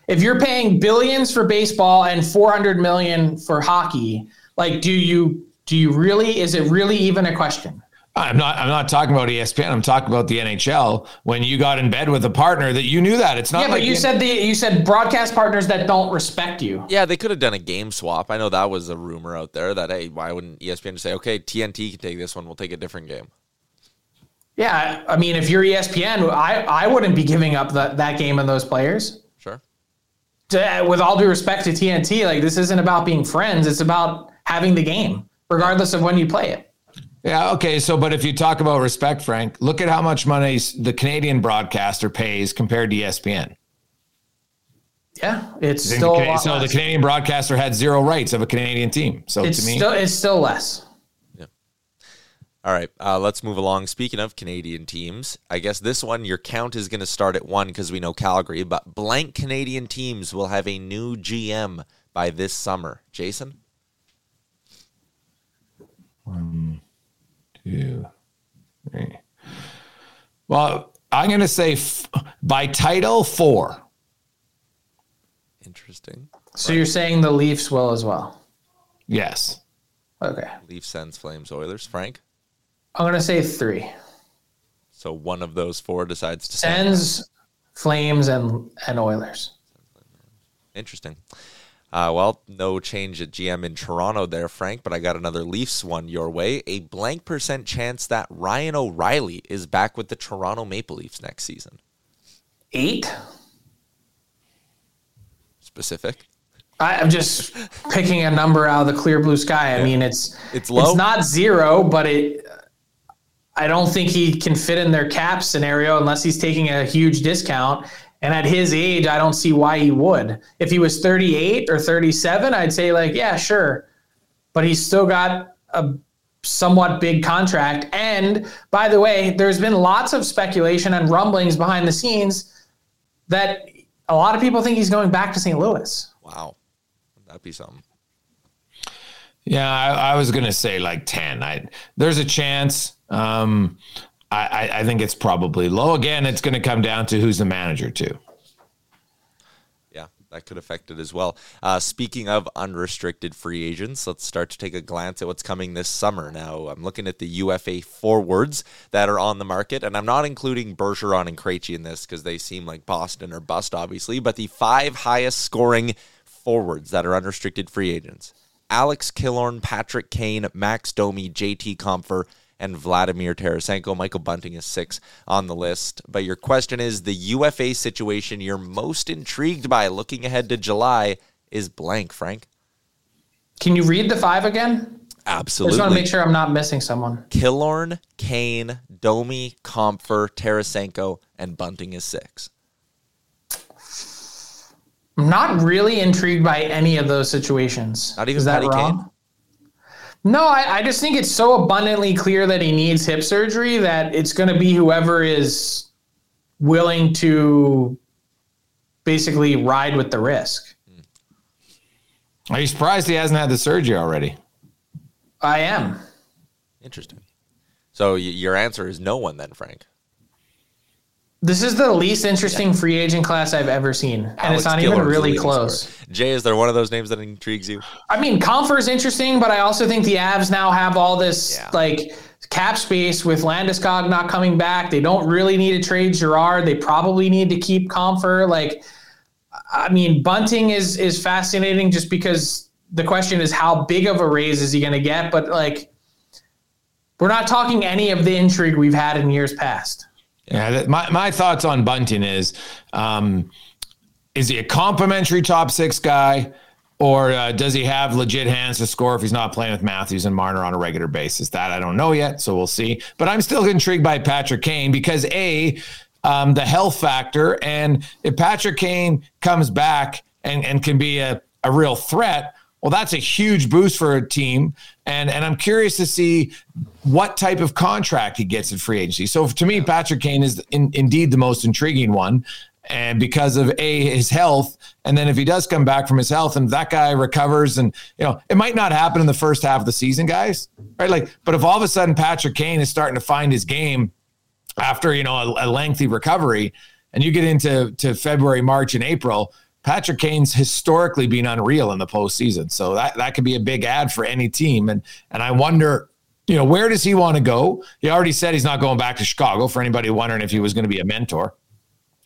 If you're paying billions for baseball and 400 million for hockey, like do you do you really is it really even a question? I'm not. I'm not talking about ESPN. I'm talking about the NHL. When you got in bed with a partner, that you knew that it's not. Yeah, like but you said the you said broadcast partners that don't respect you. Yeah, they could have done a game swap. I know that was a rumor out there that hey, why wouldn't ESPN just say, okay, TNT can take this one, we'll take a different game. Yeah, I mean, if you're ESPN, I I wouldn't be giving up that that game and those players. Sure. To, with all due respect to TNT, like this isn't about being friends. It's about having the game, regardless of when you play it. Yeah. Okay. So, but if you talk about respect, Frank, look at how much money the Canadian broadcaster pays compared to ESPN. Yeah, it's still the, so less. the Canadian broadcaster had zero rights of a Canadian team. So it's to me, still, it's still less. Yeah. All right, uh, let's move along. Speaking of Canadian teams, I guess this one your count is going to start at one because we know Calgary, but blank Canadian teams will have a new GM by this summer? Jason? One, two, three. Well, I'm going to say f- by title four. Interesting. So you're saying the Leafs will as well? Yes. Okay. Leafs, Sens, Flames, Oilers. Frank? I'm gonna say three. So one of those four decides to stand. Sens, Flames, and and Oilers. Interesting. Uh, well, no change at GM in Toronto there, Frank, but I got another Leafs one your way. A blank percent chance that Ryan O'Reilly is back with the Toronto Maple Leafs next season. Eight. Specific. I, I'm just picking a number out of the clear blue sky. I mean, it's It's low? It's not zero, but it. I don't think he can fit in their cap scenario unless he's taking a huge discount. And at his age, I don't see why he would. If he was 38 or 37, I'd say like, yeah, sure. But he's still got a somewhat big contract. And by the way, there's been lots of speculation and rumblings behind the scenes that a lot of people think he's going back to St. Louis. Wow. That'd be something. Yeah, I, I was going to say like 10. I, there's a chance. Um, I, I, think it's probably low. Again, it's going to come down to who's the manager, too. Yeah, that could affect it as well. Uh, speaking of unrestricted free agents, let's start to take a glance at what's coming this summer. Now, I'm looking at the UFA forwards that are on the market, and I'm not including Bergeron and Krejci in this because they seem like Boston or bust, obviously, but the five highest scoring forwards that are unrestricted free agents. Alex Killorn, Patrick Kane, Max Domi, JT Compher, and Vladimir Tarasenko. Michael Bunting is six on the list. But your question is the UFA situation you're most intrigued by looking ahead to July is blank, Frank. Can you read the five again? Absolutely. I just want to make sure I'm not missing someone. Killorn, Kane, Domi, Compher, Tarasenko, and Bunting is six. I'm not really intrigued by any of those situations. Not even Is that Patty wrong? Kane? No, I, I just think it's so abundantly clear that he needs hip surgery that it's going to be whoever is willing to basically ride with the risk. Hmm. Are you surprised he hasn't had the surgery already? I am. Interesting. So y- your answer is no one then, Frank. This is the least interesting free agent class I've ever seen, and Alex it's not Killorn's even really close. scorer. Jay, is there one of those names that intrigues you? I mean, Compher is interesting, but I also think the Avs now have all this Yeah. like cap space with Landeskog not coming back. They don't really need to trade Girard. They probably need to keep Compher. Like, I mean, Bunting is is fascinating just because the question is how big of a raise is he going to get? But like, we're not talking any of the intrigue we've had in years past. Yeah, my, my thoughts on Bunting is um, is he a complimentary top six guy or uh, does he have legit hands to score if he's not playing with Matthews and Marner on a regular basis? That I don't know yet, so we'll see. But I'm still intrigued by Patrick Kane because A, um, the health factor, and if Patrick Kane comes back and, and can be a, a real threat, well, that's a huge boost for a team. And and I'm curious to see what type of contract he gets in free agency. So to me, Patrick Kane is in, indeed the most intriguing one. And because of a his health, and then if he does come back from his health, and that guy recovers, and you know it might not happen in the first half of the season, guys, right? Like, but if all of a sudden Patrick Kane is starting to find his game after you know a, a lengthy recovery, and you get into to February, March, and April, Patrick Kane's historically been unreal in the postseason. So that that could be a big ad for any team. And and I wonder, you know, where does he want to go? He already said he's not going back to Chicago. For anybody wondering if he was going to be a mentor,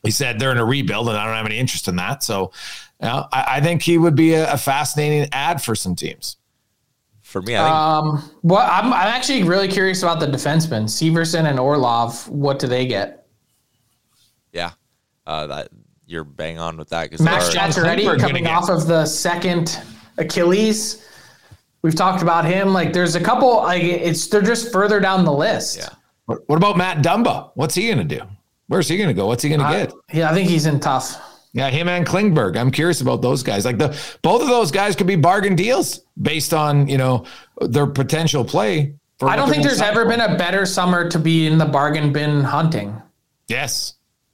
he said they're in a rebuild, and I don't have any interest in that. So, you know, I, I think he would be a, a fascinating ad for some teams. For me, I think Um, well, I'm, I'm actually really curious about the defensemen, Severson and Orlov. What do they get? yeah, uh, that you're bang on with that because Max John Pacioretty Klingberg coming off of the second Achilles. We've talked about him. Like, there's a couple. Like, it's they're just further down the list. Yeah. What, what about Matt Dumba? What's he going to do? Where's he going to go? What's he going to I, get? yeah, I think he's in tough. Yeah, him and Klingberg. I'm curious about those guys. Like the both of those guys could be bargain deals based on you know their potential play. for I don't think there's ever for. been a better summer to be in the bargain bin hunting. Yes,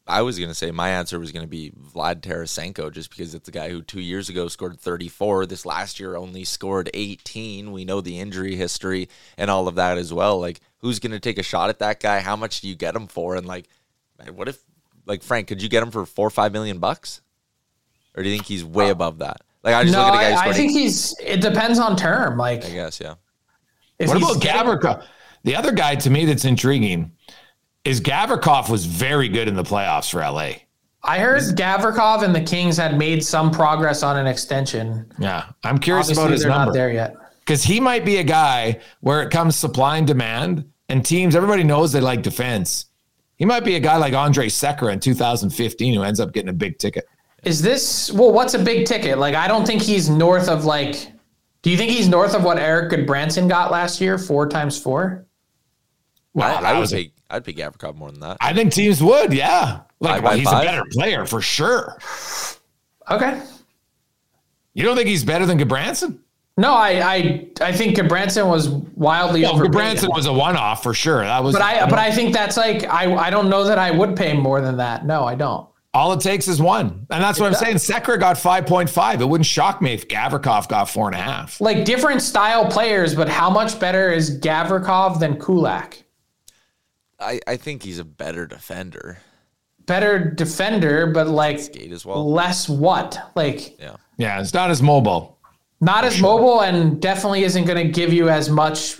I was going to say my answer was going to be Vlad Tarasenko, just because it's a guy who two years ago scored 34. This last year only scored 18. We know the injury history and all of that as well. Like, who's going to take a shot at that guy? How much do you get him for? And like, man, what if, like, Frank, could you get him for four or five million bucks? Or do you think he's way uh, above that? Like, I just no, look at a guy. I, I think he's. It depends on term. Like, I guess, yeah. What about Gavrikov? The other guy to me that's intriguing is Gavrikov was very good in the playoffs for LA. I heard Gavrikov and the Kings had made some progress on an extension. Yeah, I'm curious Obviously, about his they're number. Not there yet because he might be a guy where it comes supply and demand, and teams everybody knows they like defense. He might be a guy like Andrej Sekera in 2015 who ends up getting a big ticket. Is this well? What's a big ticket? Like I don't think he's north of like. Do you think he's north of what Erik Gudbranson got last year? Four times four. Well, I, I would say I'd pick Gavrikov more than that. I think teams would, yeah. Like, well, he's five? a better player for sure. Okay. You don't think he's better than Gudbranson? No, I, I, I think Gudbranson was wildly well, Gudbranson was a one-off for sure. That was, but I, I but I think that's like I, I don't know that I would pay more than that. No, I don't. All it takes is one, and that's what it I'm does. saying. Sekera got five point five. It wouldn't shock me if Gavrikov got four and a half. Like different style players, but how much better is Gavrikov than Kulak? I, I think he's a better defender. Better defender, but like skate as well. Less what? Like yeah, yeah. It's not as mobile. Not as sure. mobile, and definitely isn't going to give you as much.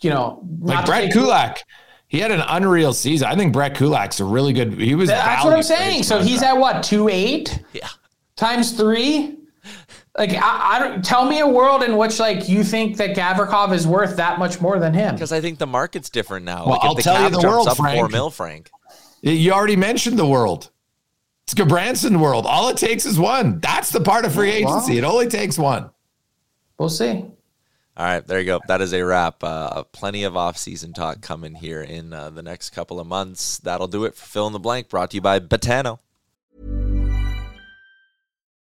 You know, like Brett Kulak. He had an unreal season. I think Brett Kulak's a really good. He was. That's what I'm saying. So he's at what two eight? Yeah. Times three. Like I, I, don't tell me a world in which like you think that Gavrikov is worth that much more than him. Because I think the market's different now. Well, like I'll tell you the world, up Frank. Four mil, Frank. You already mentioned the world. It's Gudbranson world. All it takes is one. That's the part of free agency. It only takes one. We'll see. All right, there you go. That is a wrap. Uh, plenty of off-season talk coming here in uh, the next couple of months. That'll do it for Fill in the Blank, brought to you by Betano.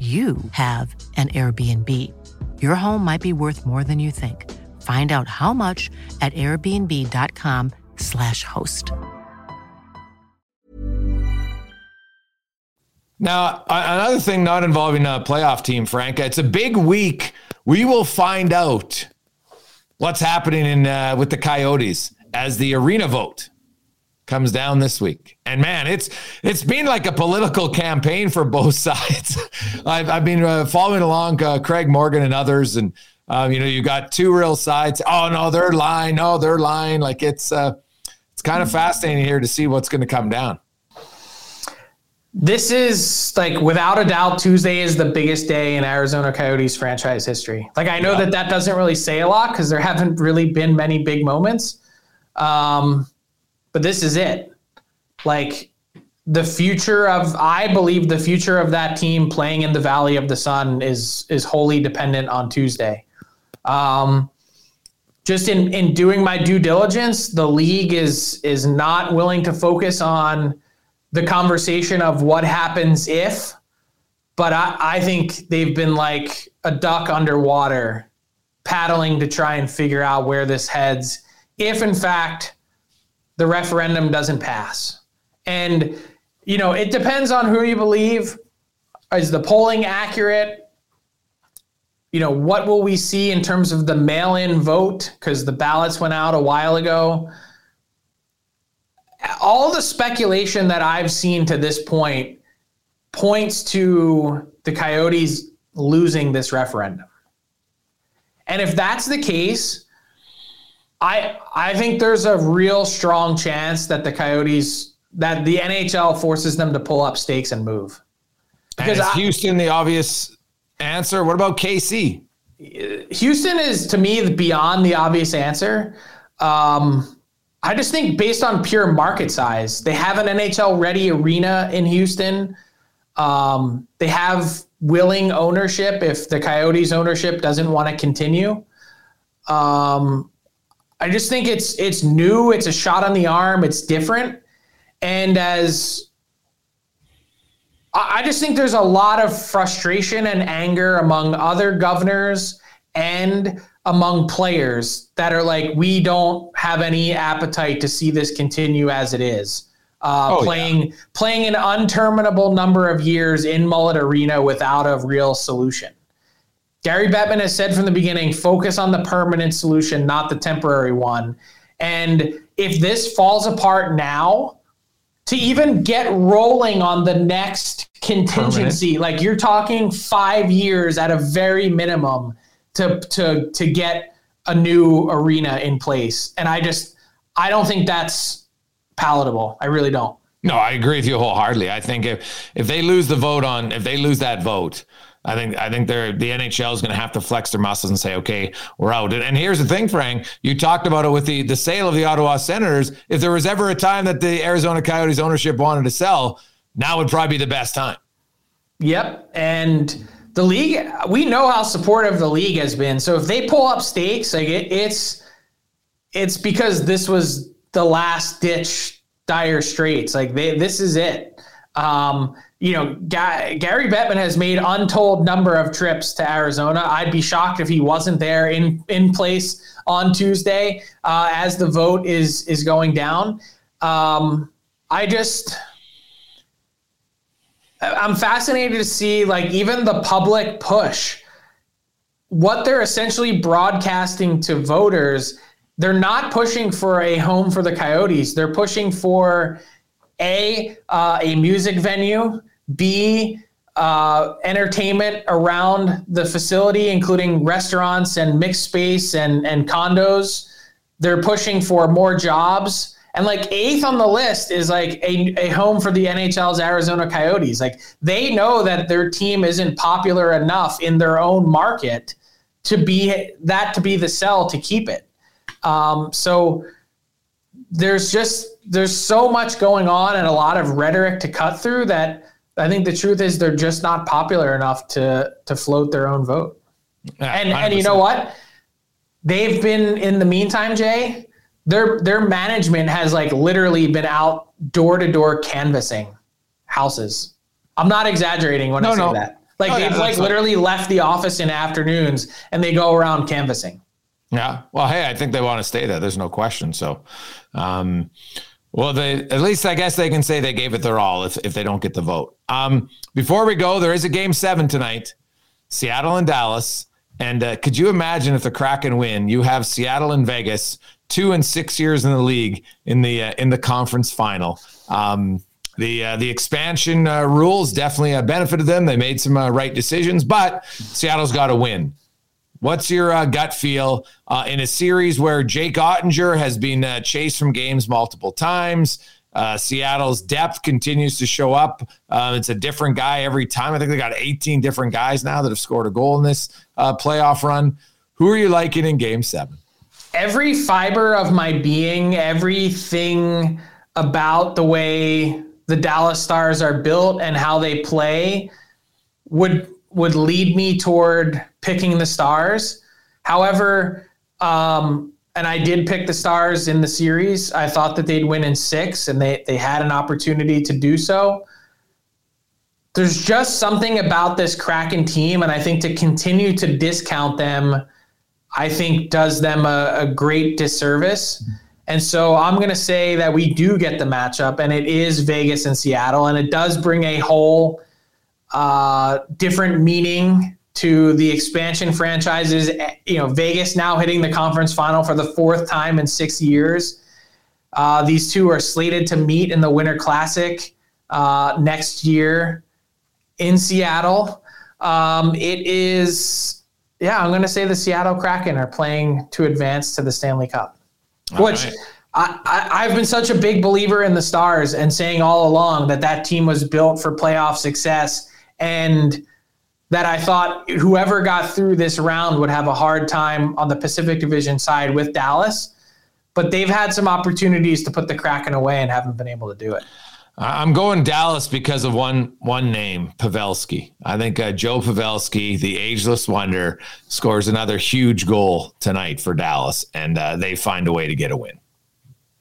you have an Airbnb. Your home might be worth more than you think. Find out how much at airbnb.com/slash host. Now, another thing not involving a playoff team, Frank, it's a big week. We will find out what's happening in uh, with the Coyotes as the arena vote comes down this week. And man, it's it's been like a political campaign for both *laughs* sides. I've, I've been uh, following along uh, Craig Morgan and others, and um, you know you got two real sides. Oh no, they're lying. No, they're lying. Like it's uh, it's kind of fascinating here to see what's going to come down. This is like without a doubt Tuesday is the biggest day in Arizona Coyotes franchise history. Like I know yeah. that that doesn't really say a lot because there haven't really been many big moments. Um, but this is it. Like the future of I believe the future of that team playing in the Valley of the Sun is is wholly dependent on Tuesday. Um, just in in doing my due diligence, the league is is not willing to focus on the conversation of what happens if, but I, I think they've been like a duck underwater, paddling to try and figure out where this heads. If in fact the referendum doesn't pass, and you know it depends on who you believe. Is the polling accurate? You know what will we see in terms of the mail-in vote because the ballots went out a while ago all the speculation that I've seen to this point points to the Coyotes losing this referendum. And if that's the case, I I think there's a real strong chance that the Coyotes that the NHL forces them to pull up stakes and move. Because and is I, Houston the obvious answer? What about KC? Houston is to me beyond the obvious answer. Um, I just think based on pure market size, they have an NHL ready arena in Houston. Um, they have willing ownership if the Coyotes ownership doesn't want to continue. Um, I just think it's it's new, it's a shot on the arm, it's different. And as I just think there's a lot of frustration and anger among other governors and among players that are like, we don't have any appetite to see this continue as it is. Uh, oh, playing yeah. playing an unterminable number of years in Mullet Arena without a real solution. Gary Bettman has said from the beginning, focus on the permanent solution, not the temporary one. And if this falls apart now, to even get rolling on the next contingency, permanent. like you're talking five years at a very minimum to to to get a new arena in place. And I just I don't think that's palatable. I really don't. No, I agree with you wholeheartedly. I think if if they lose the vote on if they lose that vote, I think I think they're the NHL is going to have to flex their muscles and say, okay, we're out. And, and, here's the thing, Frank. You talked about it with the the sale of the Ottawa Senators. If there was ever a time that the Arizona Coyotes ownership wanted to sell, now would probably be the best time. Yep, and the league, we know how supportive the league has been. So if they pull up stakes, like it, it's it's because this was the last ditch dire straits. Like they, this is it. Um, you know, Ga- Gary Bettman has made untold number of trips to Arizona. I'd be shocked if he wasn't there in in place on Tuesday uh, as the vote is is going down. Um, I just I'm fascinated to see like even the public push what they're essentially broadcasting to voters they're not pushing for a home for the coyotes they're pushing for a uh, a music venue b uh, entertainment around the facility including restaurants and mixed space and and condos they're pushing for more jobs and like eighth on the list is like a, a home for the NHL's Arizona Coyotes. Like they know that their team isn't popular enough in their own market to be that to be the sell to keep it. Um, so there's just there's so much going on and a lot of rhetoric to cut through that I think the truth is they're just not popular enough to to float their own vote. Yeah, and and you know what? They've been in the meantime, Jay their their management has like literally been out door to door canvassing houses. I'm not exaggerating when no, I say no. that. Like oh, they've yeah, like literally left the office in afternoons and they go around canvassing. Yeah. Well, hey, I think they want to stay there. There's no question. So, um, well, they at least I guess they can say they gave it their all if, if they don't get the vote. Um, before we go, there is a game seven tonight, Seattle and Dallas. And uh, could you imagine if the Kraken win? You have Seattle and Vegas two and six years in the league in the uh, in the conference final. Um, the uh, the expansion uh, rules definitely benefited them. They made some uh, right decisions, but Seattle's got to win. What's your uh, gut feel in a series where Jake Oettinger has been chased from games multiple times? Uh, Seattle's depth continues to show up. Um, it's a different guy every time. I think they got 18 different guys now that have scored a goal in this uh, playoff run. Who are you liking in Game Seven? every fiber of my being, everything about the way the Dallas Stars are built and how they play would would lead me toward picking the Stars. However, um, and I did pick the Stars in the series. I thought that they'd win in six, and they they had an opportunity to do so. There's just something about this Kraken team, and I think to continue to discount them, I think does them a, a great disservice. And so I'm going to say that we do get the matchup, and it is Vegas and Seattle, and it does bring a whole uh, different meaning to the expansion franchises. You know, Vegas now hitting the conference final for the fourth time in six years. Uh, these two are slated to meet in the Winter Classic uh, next year in Seattle. Um, it is, yeah, I'm going to say the Seattle Kraken are playing to advance to the Stanley Cup, All which. Right. I, have been such a big believer in the Stars and saying all along that that team was built for playoff success. And that I thought whoever got through this round would have a hard time on the Pacific Division side with Dallas. But they've had some opportunities to put the Kraken away and haven't been able to do it. I'm going Dallas because of one one name, Pavelski. I think uh, Joe Pavelski, the ageless wonder, scores another huge goal tonight for Dallas, and uh, they find a way to get a win.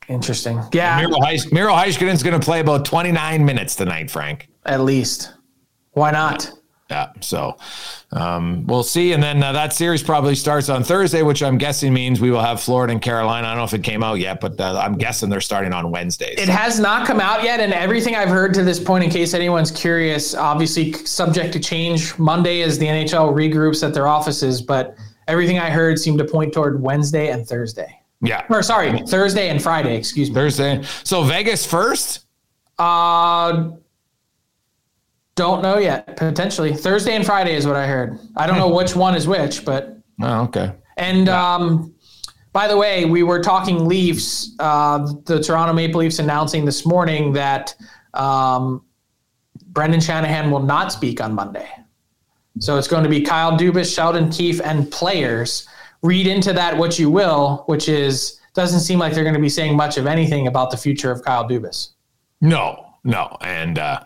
Interesting. Yeah. Miro, Heis- Miro Heiskanen's going to play about 29 minutes tonight, Frank. At least. Why not? Yeah. So um, we'll see. And then uh, that series probably starts on Thursday, which I'm guessing means we will have Florida and Carolina. I don't know if it came out yet, but uh, I'm guessing they're starting on Wednesdays. It has not come out yet. And everything I've heard to this point, in case anyone's curious, obviously subject to change. Monday is the NHL regroups at their offices, but everything I heard seemed to point toward Wednesday and Thursday. Yeah. Or sorry, Thursday and Friday, excuse me. Thursday. So Vegas first? Uh, don't know yet. Potentially Thursday and Friday is what I heard. I don't know *laughs* which one is which, but oh, okay. And yeah. um, by the way, we were talking Leafs. Uh, the Toronto Maple Leafs announcing this morning that um, Brendan Shanahan will not speak on Monday. So it's going to be Kyle Dubas, Sheldon Keefe, and players. Read into that what you will, which is doesn't seem like they're going to be saying much of anything about the future of Kyle Dubas. No, no, and. Uh,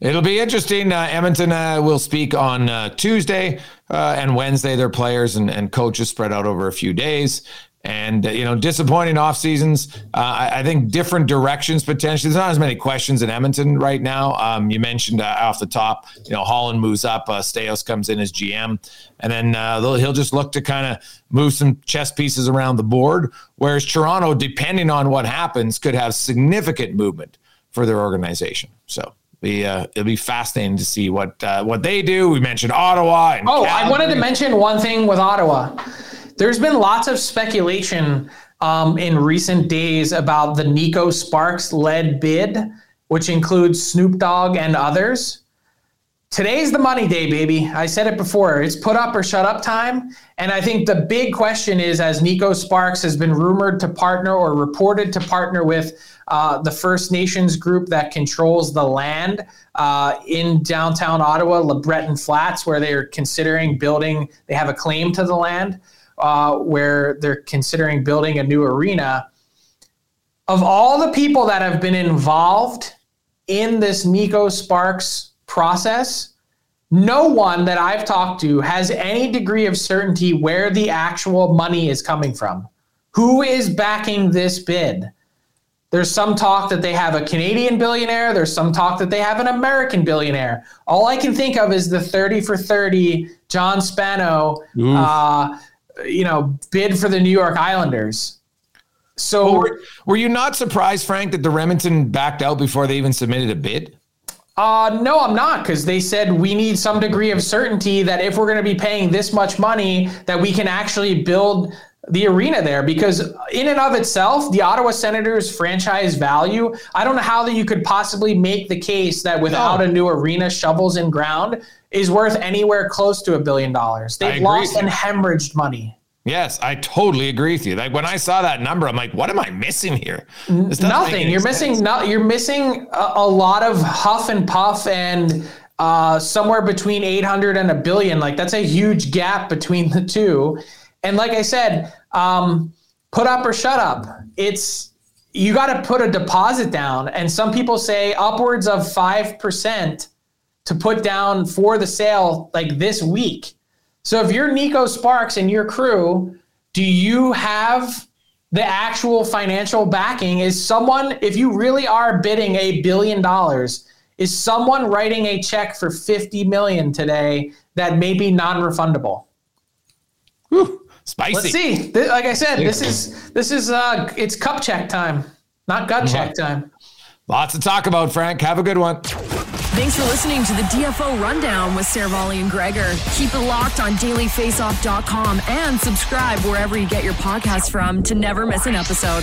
It'll be interesting. Uh, Edmonton uh, will speak on uh, Tuesday uh, and Wednesday. Their players and, and coaches spread out over a few days. And, uh, you know, disappointing off seasons. Uh, I, I, think different directions potentially. There's not as many questions in Edmonton right now. Um, you mentioned off the top, you know, Holland moves up, uh, Staios comes in as GM, and then he'll just look to kind of move some chess pieces around the board. Whereas Toronto, depending on what happens, could have significant movement for their organization. So be uh, it'll be fascinating to see what uh, what they do. We mentioned Ottawa. oh, Calgary. I wanted to mention one thing with Ottawa. There's been lots of speculation um, in recent days about the Neko Sparks led bid, which includes Snoop Dogg and others. Today's the money day, baby. I said it before. It's put up or shut up time. And I think the big question is as Neko Sparks has been rumored to partner or reported to partner with uh, the First Nations group that controls the land uh, in downtown Ottawa, LeBreton Flats, where they're considering building, they have a claim to the land uh, where they're considering building a new arena. Of all the people that have been involved in this Neko Sparks process, no one that I've talked to has any degree of certainty where the actual money is coming from. Who is backing this bid? There's some talk that they have a Canadian billionaire. There's some talk that they have an American billionaire. All I can think of is the 30 for 30 John Spano, uh, you know, bid for the New York Islanders. So, well, were, were, you not surprised, Frank, that the Remington backed out before they even submitted a bid? Uh, no, I'm not, because they said we need some degree of certainty that if we're going to be paying this much money, that we can actually build the arena there because in and of itself the ottawa senators franchise value i don't know how that you could possibly make the case that without no. a new arena shovels in ground is worth anywhere close to a billion dollars. They've lost and hemorrhaged money Yes, I totally agree with you. Like when I saw that number, I'm like, what am I missing here? Nothing. You're missing. No, you're missing a, a, lot of huff and puff and uh, somewhere between 800 and a billion. Like that's a huge gap between the two. And like I said, um, put up or shut up. It's you got to put a deposit down, and some people say upwards of five percent to put down for the sale like this week. So if you're Neko Sparks and your crew, do you have the actual financial backing is someone, if you really are bidding a billion dollars, is someone writing a check for 50 million today that may be non-refundable. Whew, spicy. Let's see. Like I said, this is *laughs* this is uh it's cup check time, not gut mm-hmm. check time. Lots to talk about, Frank. Have a good one. Thanks for listening to the DFO Rundown with Seravalli and Gregor. Keep it locked on dailyfaceoff.com and subscribe wherever you get your podcasts from to never miss an episode.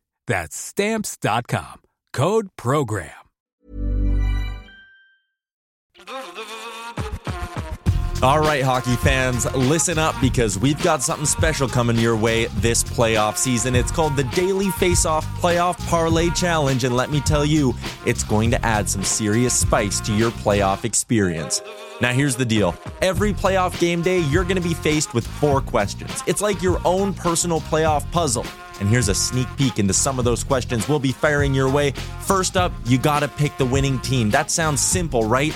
That's stamps.com. Code program. All right, hockey fans, listen up because we've got something special coming your way this playoff season. It's called the Daily Faceoff Playoff Parlay Challenge, and let me tell you, it's going to add some serious spice to your playoff experience. Now, here's the deal every playoff game day, you're going to be faced with four questions. It's like your own personal playoff puzzle. And here's a sneak peek into some of those questions we'll be firing your way. First up, you gotta pick the winning team. That sounds simple, right?